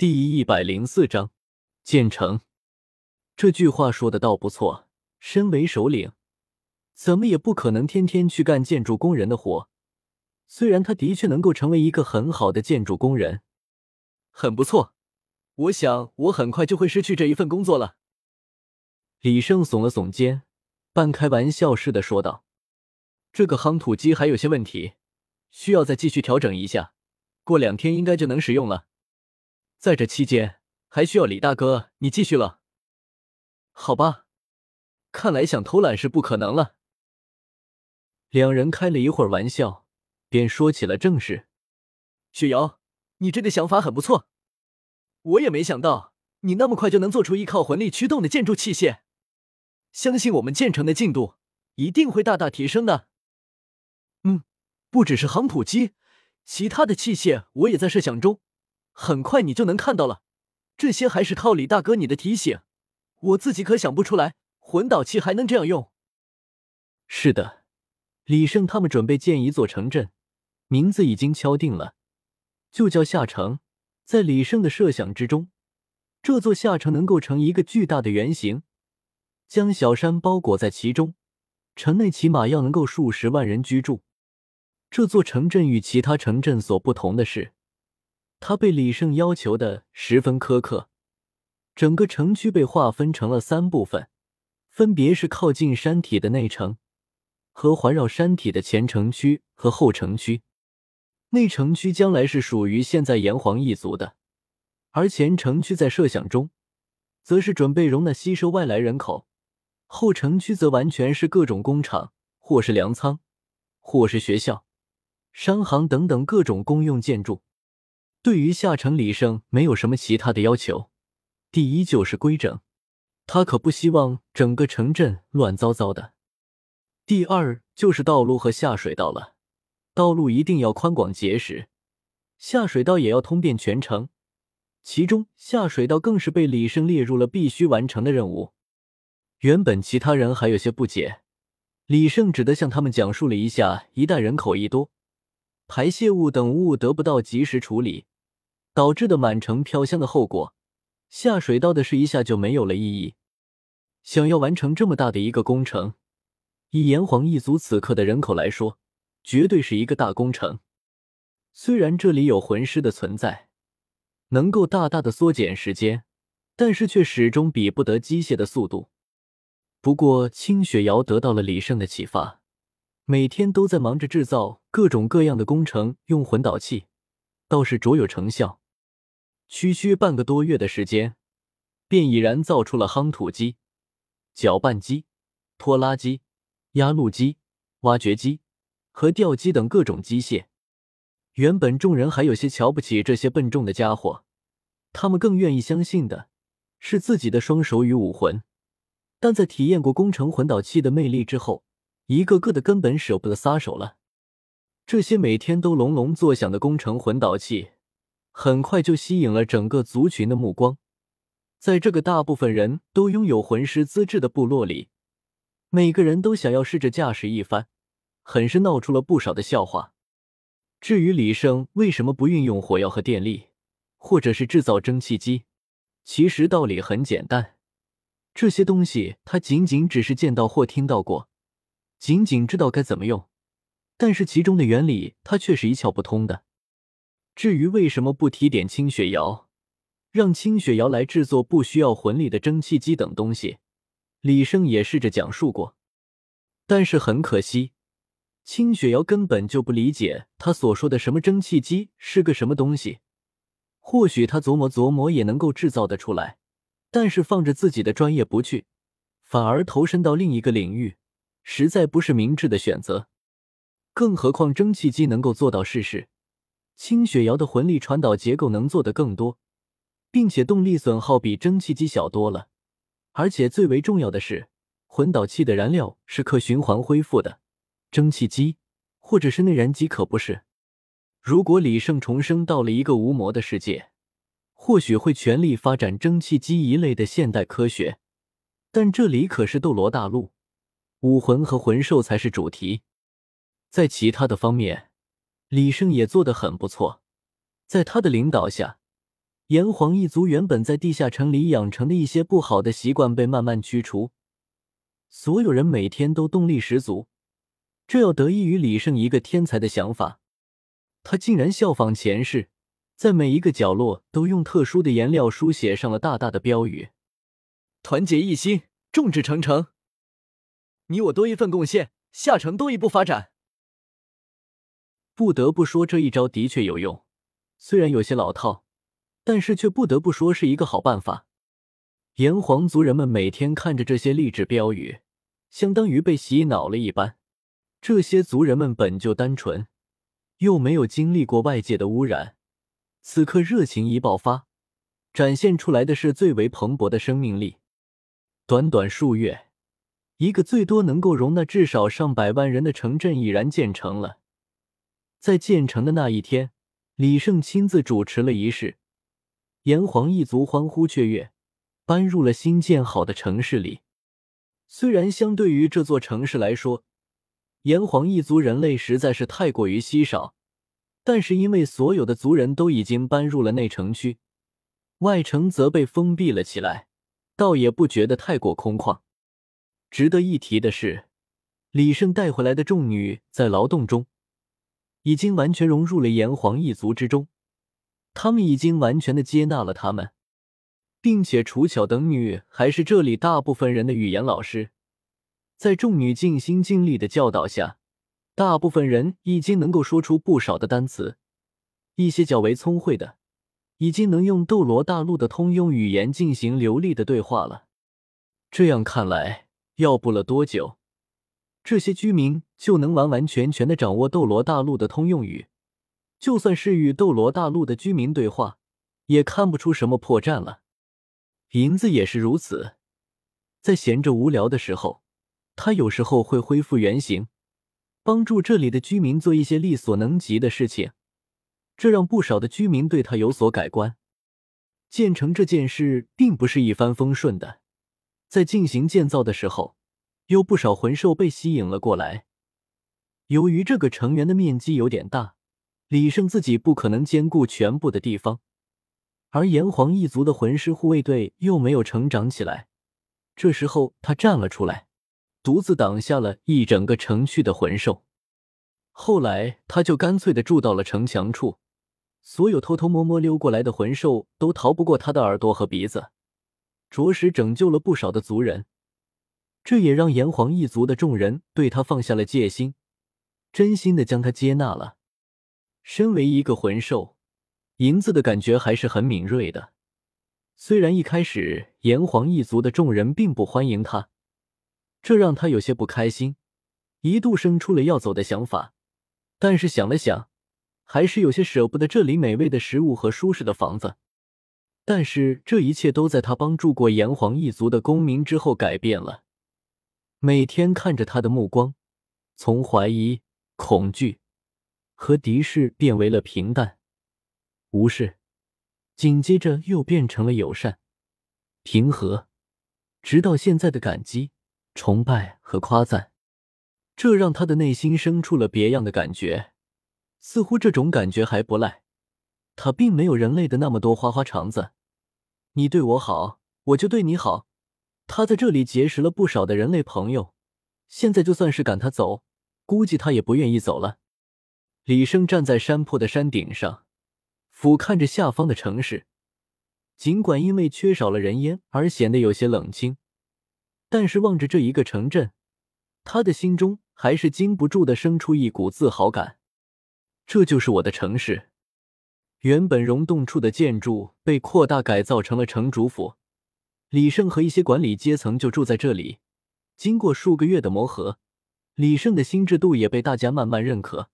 第一百零四章建成。这句话说的倒不错。身为首领，怎么也不可能天天去干建筑工人的活。虽然他的确能够成为一个很好的建筑工人，很不错。我想我很快就会失去这一份工作了。李胜耸了耸肩，半开玩笑似的说道：“这个夯土机还有些问题，需要再继续调整一下。过两天应该就能使用了。”在这期间，还需要李大哥你继续了。好吧，看来想偷懒是不可能了。两人开了一会儿玩笑，便说起了正事。雪瑶，你这个想法很不错，我也没想到你那么快就能做出依靠魂力驱动的建筑器械，相信我们建成的进度一定会大大提升的。嗯，不只是夯土机，其他的器械我也在设想中。很快你就能看到了，这些还是靠李大哥你的提醒，我自己可想不出来，魂导器还能这样用。是的，李胜他们准备建一座城镇，名字已经敲定了，就叫夏城。在李胜的设想之中，这座夏城能够成一个巨大的圆形，将小山包裹在其中，城内起码要能够数十万人居住。这座城镇与其他城镇所不同的是。他被李胜要求的十分苛刻，整个城区被划分成了三部分，分别是靠近山体的内城和环绕山体的前城区和后城区。内城区将来是属于现在炎黄一族的，而前城区在设想中，则是准备容纳吸收外来人口。后城区则完全是各种工厂，或是粮仓，或是学校、商行等等各种公用建筑。对于下城李胜没有什么其他的要求，第一就是规整，他可不希望整个城镇乱糟糟的。第二就是道路和下水道了，道路一定要宽广结实，下水道也要通遍全城。其中下水道更是被李胜列入了必须完成的任务。原本其他人还有些不解，李胜只得向他们讲述了一下：一旦人口一多，排泄物等物得不到及时处理。导致的满城飘香的后果，下水道的事一下就没有了意义。想要完成这么大的一个工程，以炎黄一族此刻的人口来说，绝对是一个大工程。虽然这里有魂师的存在，能够大大的缩减时间，但是却始终比不得机械的速度。不过，清雪瑶得到了李胜的启发，每天都在忙着制造各种各样的工程用魂导器，倒是卓有成效。区区半个多月的时间，便已然造出了夯土机、搅拌机、拖拉机、压路机、挖掘机和吊机等各种机械。原本众人还有些瞧不起这些笨重的家伙，他们更愿意相信的是自己的双手与武魂。但在体验过工程魂导器的魅力之后，一个个的根本舍不得撒手了。这些每天都隆隆作响的工程魂导器。很快就吸引了整个族群的目光，在这个大部分人都拥有魂师资质的部落里，每个人都想要试着驾驶一番，很是闹出了不少的笑话。至于李胜为什么不运用火药和电力，或者是制造蒸汽机，其实道理很简单，这些东西他仅仅只是见到或听到过，仅仅知道该怎么用，但是其中的原理他却是一窍不通的。至于为什么不提点清雪瑶，让清雪瑶来制作不需要魂力的蒸汽机等东西，李胜也试着讲述过，但是很可惜，清雪瑶根本就不理解他所说的什么蒸汽机是个什么东西。或许他琢磨琢磨也能够制造得出来，但是放着自己的专业不去，反而投身到另一个领域，实在不是明智的选择。更何况蒸汽机能够做到试试。清雪瑶的魂力传导结构能做的更多，并且动力损耗比蒸汽机小多了。而且最为重要的是，魂导器的燃料是可循环恢复的，蒸汽机或者是内燃机可不是。如果李胜重生到了一个无魔的世界，或许会全力发展蒸汽机一类的现代科学。但这里可是斗罗大陆，武魂和魂兽才是主题，在其他的方面。李胜也做得很不错，在他的领导下，炎黄一族原本在地下城里养成的一些不好的习惯被慢慢驱除，所有人每天都动力十足。这要得益于李胜一个天才的想法，他竟然效仿前世，在每一个角落都用特殊的颜料书写上了大大的标语：“团结一心，众志成城。你我多一份贡献，下城多一步发展。”不得不说，这一招的确有用，虽然有些老套。但是却不得不说是一个好办法。炎黄族人们每天看着这些励志标语，相当于被洗脑了一般。这些族人们本就单纯，又没有经历过外界的污染，此刻热情一爆发，展现出来的是最为蓬勃的生命力。短短数月，一个最多能够容纳至少上百万人的城镇已然建成了。在建成的那一天，李胜亲自主持了仪式。炎黄一族欢呼雀跃，搬入了新建好的城市里。虽然相对于这座城市来说，炎黄一族人类实在是太过于稀少，但是因为所有的族人都已经搬入了内城区，外城则被封闭了起来，倒也不觉得太过空旷。值得一提的是，李胜带回来的众女在劳动中，已经完全融入了炎黄一族之中。他们已经完全的接纳了他们，并且楚巧等女还是这里大部分人的语言老师，在众女尽心尽力的教导下，大部分人已经能够说出不少的单词，一些较为聪慧的，已经能用斗罗大陆的通用语言进行流利的对话了。这样看来，要不了多久，这些居民就能完完全全的掌握斗罗大陆的通用语。就算是与斗罗大陆的居民对话，也看不出什么破绽了。银子也是如此，在闲着无聊的时候，他有时候会恢复原形，帮助这里的居民做一些力所能及的事情，这让不少的居民对他有所改观。建成这件事并不是一帆风顺的，在进行建造的时候，有不少魂兽被吸引了过来。由于这个成员的面积有点大。李胜自己不可能兼顾全部的地方，而炎黄一族的魂师护卫队又没有成长起来。这时候他站了出来，独自挡下了一整个城区的魂兽。后来他就干脆的住到了城墙处，所有偷偷摸摸溜过来的魂兽都逃不过他的耳朵和鼻子，着实拯救了不少的族人。这也让炎黄一族的众人对他放下了戒心，真心的将他接纳了。身为一个魂兽，银子的感觉还是很敏锐的。虽然一开始炎黄一族的众人并不欢迎他，这让他有些不开心，一度生出了要走的想法。但是想了想，还是有些舍不得这里美味的食物和舒适的房子。但是这一切都在他帮助过炎黄一族的公民之后改变了。每天看着他的目光，从怀疑、恐惧。和敌视变为了平淡无视，紧接着又变成了友善、平和，直到现在的感激、崇拜和夸赞，这让他的内心生出了别样的感觉。似乎这种感觉还不赖，他并没有人类的那么多花花肠子。你对我好，我就对你好。他在这里结识了不少的人类朋友，现在就算是赶他走，估计他也不愿意走了。李生站在山坡的山顶上，俯瞰着下方的城市。尽管因为缺少了人烟而显得有些冷清，但是望着这一个城镇，他的心中还是禁不住的生出一股自豪感。这就是我的城市。原本溶洞处的建筑被扩大改造成了城主府，李胜和一些管理阶层就住在这里。经过数个月的磨合，李胜的心智度也被大家慢慢认可。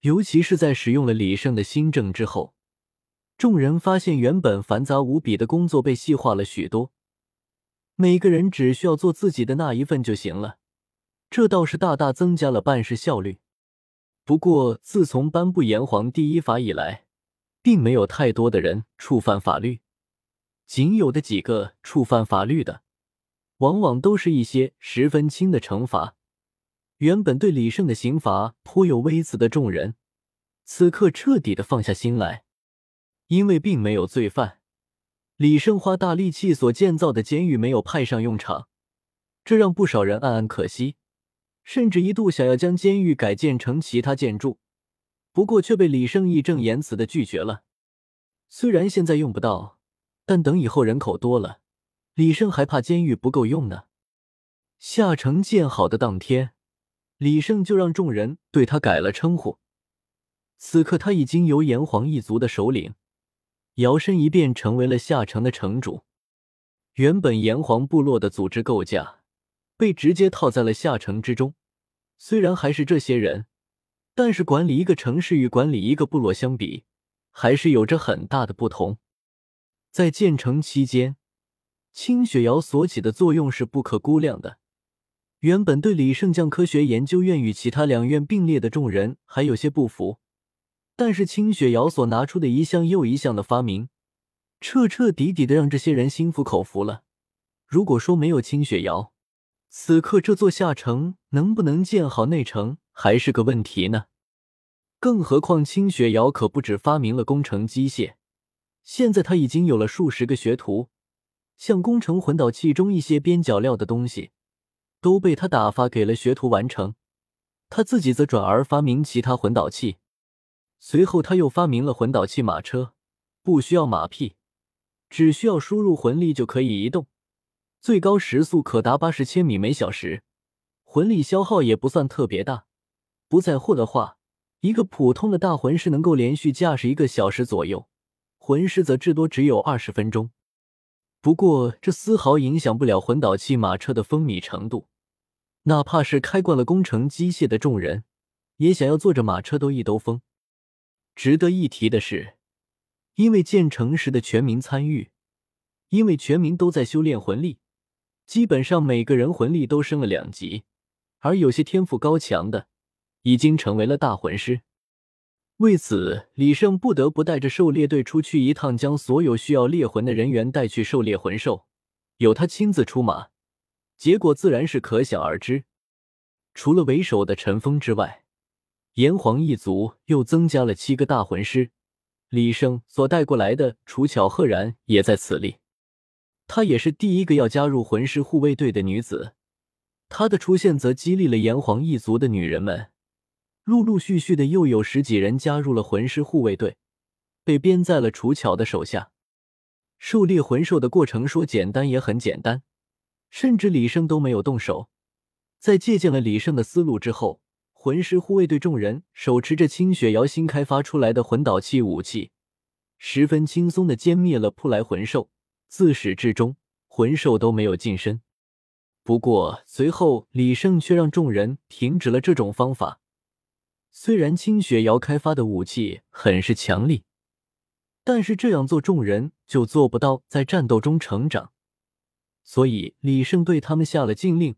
尤其是在使用了李胜的新政之后，众人发现原本繁杂无比的工作被细化了许多，每个人只需要做自己的那一份就行了，这倒是大大增加了办事效率。不过，自从颁布炎黄第一法以来，并没有太多的人触犯法律，仅有的几个触犯法律的，往往都是一些十分轻的惩罚。原本对李胜的刑罚颇有微词的众人，此刻彻底的放下心来。因为并没有罪犯，李胜花大力气所建造的监狱没有派上用场，这让不少人暗暗可惜，甚至一度想要将监狱改建成其他建筑，不过却被李胜义正言辞的拒绝了。虽然现在用不到，但等以后人口多了，李胜还怕监狱不够用呢。下城建好的当天，李胜就让众人对他改了称呼。此刻他已经由炎黄一族的首领，摇身一变成为了下城的城主。原本炎黄部落的组织构架被直接套在了下城之中。虽然还是这些人，但是管理一个城市与管理一个部落相比，还是有着很大的不同。在建成期间，清雪瑶所起的作用是不可估量的。原本对李圣将科学研究院与其他两院并列的众人还有些不服。但是清雪瑶所拿出的一项又一项的发明，彻彻底底的让这些人心服口服了。如果说没有清雪瑶，此刻这座下城能不能建好内城还是个问题呢？更何况清雪瑶可不止发明了工程机械，现在他已经有了数十个学徒，像工程魂导器中一些边角料的东西，都被他打发给了学徒完成，他自己则转而发明其他魂导器。随后，他又发明了魂导器马车，不需要马匹，只需要输入魂力就可以移动，最高时速可达八十千米每小时，魂力消耗也不算特别大。不在乎的话，一个普通的大魂师能够连续驾驶一个小时左右，魂师则至多只有二十分钟。不过，这丝毫影响不了魂导器马车的风靡程度，哪怕是开惯了工程机械的众人，也想要坐着马车兜一兜风。值得一提的是，因为建成时的全民参与，因为全民都在修炼魂力，基本上每个人魂力都升了两级，而有些天赋高强的，已经成为了大魂师。为此，李胜不得不带着狩猎队出去一趟，将所有需要猎魂的人员带去狩猎魂兽，由他亲自出马，结果自然是可想而知。除了为首的陈峰之外。炎黄一族又增加了七个大魂师，李胜所带过来的楚巧赫然也在此例。她也是第一个要加入魂师护卫队的女子。她的出现则激励了炎黄一族的女人们，陆陆续续的又有十几人加入了魂师护卫队，被编在了楚巧的手下。狩猎魂兽的过程说简单也很简单，甚至李胜都没有动手。在借鉴了李胜的思路之后。魂师护卫队众人手持着清雪瑶新开发出来的魂导器武器，十分轻松的歼灭了扑来魂兽。自始至终，魂兽都没有近身。不过随后，李胜却让众人停止了这种方法。虽然清雪瑶开发的武器很是强力，但是这样做，众人就做不到在战斗中成长。所以，李胜对他们下了禁令：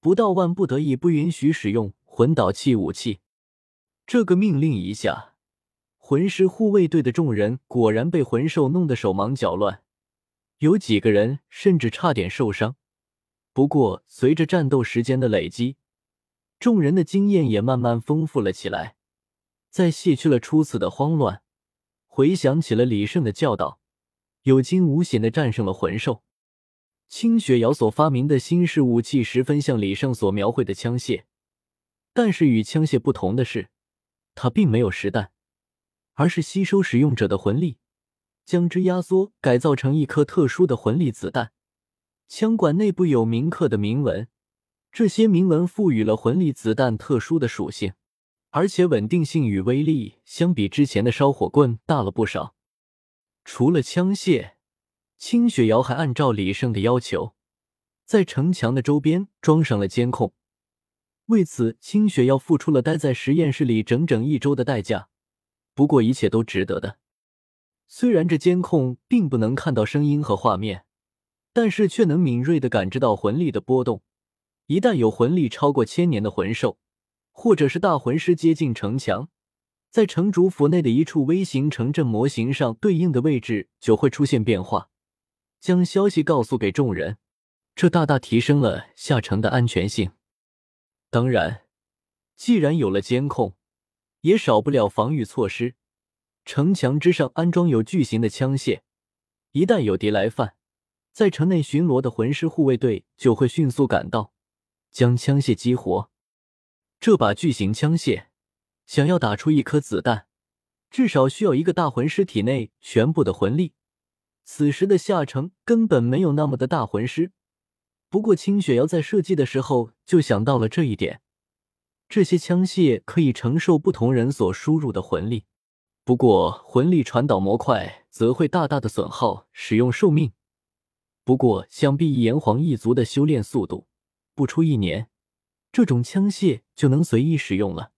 不到万不得已，不允许使用。魂导器武器，这个命令一下，魂师护卫队的众人果然被魂兽弄得手忙脚乱，有几个人甚至差点受伤。不过，随着战斗时间的累积，众人的经验也慢慢丰富了起来，在卸去了初次的慌乱，回想起了李胜的教导，有惊无险的战胜了魂兽。清雪瑶所发明的新式武器，十分像李胜所描绘的枪械。但是与枪械不同的是，它并没有实弹，而是吸收使用者的魂力，将之压缩改造成一颗特殊的魂力子弹。枪管内部有铭刻的铭文，这些铭文赋予了魂力子弹特殊的属性，而且稳定性与威力相比之前的烧火棍大了不少。除了枪械，清雪瑶还按照李胜的要求，在城墙的周边装上了监控。为此，清雪瑶付出了待在实验室里整整一周的代价。不过，一切都值得的。虽然这监控并不能看到声音和画面，但是却能敏锐的感知到魂力的波动。一旦有魂力超过千年的魂兽，或者是大魂师接近城墙，在城主府内的一处微型城镇模型上对应的位置就会出现变化，将消息告诉给众人。这大大提升了下城的安全性。当然，既然有了监控，也少不了防御措施。城墙之上安装有巨型的枪械，一旦有敌来犯，在城内巡逻的魂师护卫队就会迅速赶到，将枪械激活。这把巨型枪械想要打出一颗子弹，至少需要一个大魂师体内全部的魂力。此时的夏城根本没有那么的大魂师，不过清雪瑶在设计的时候就想到了这一点。这些枪械可以承受不同人所输入的魂力，不过魂力传导模块则会大大的损耗使用寿命。不过想必炎黄一族的修炼速度，不出一年，这种枪械就能随意使用了。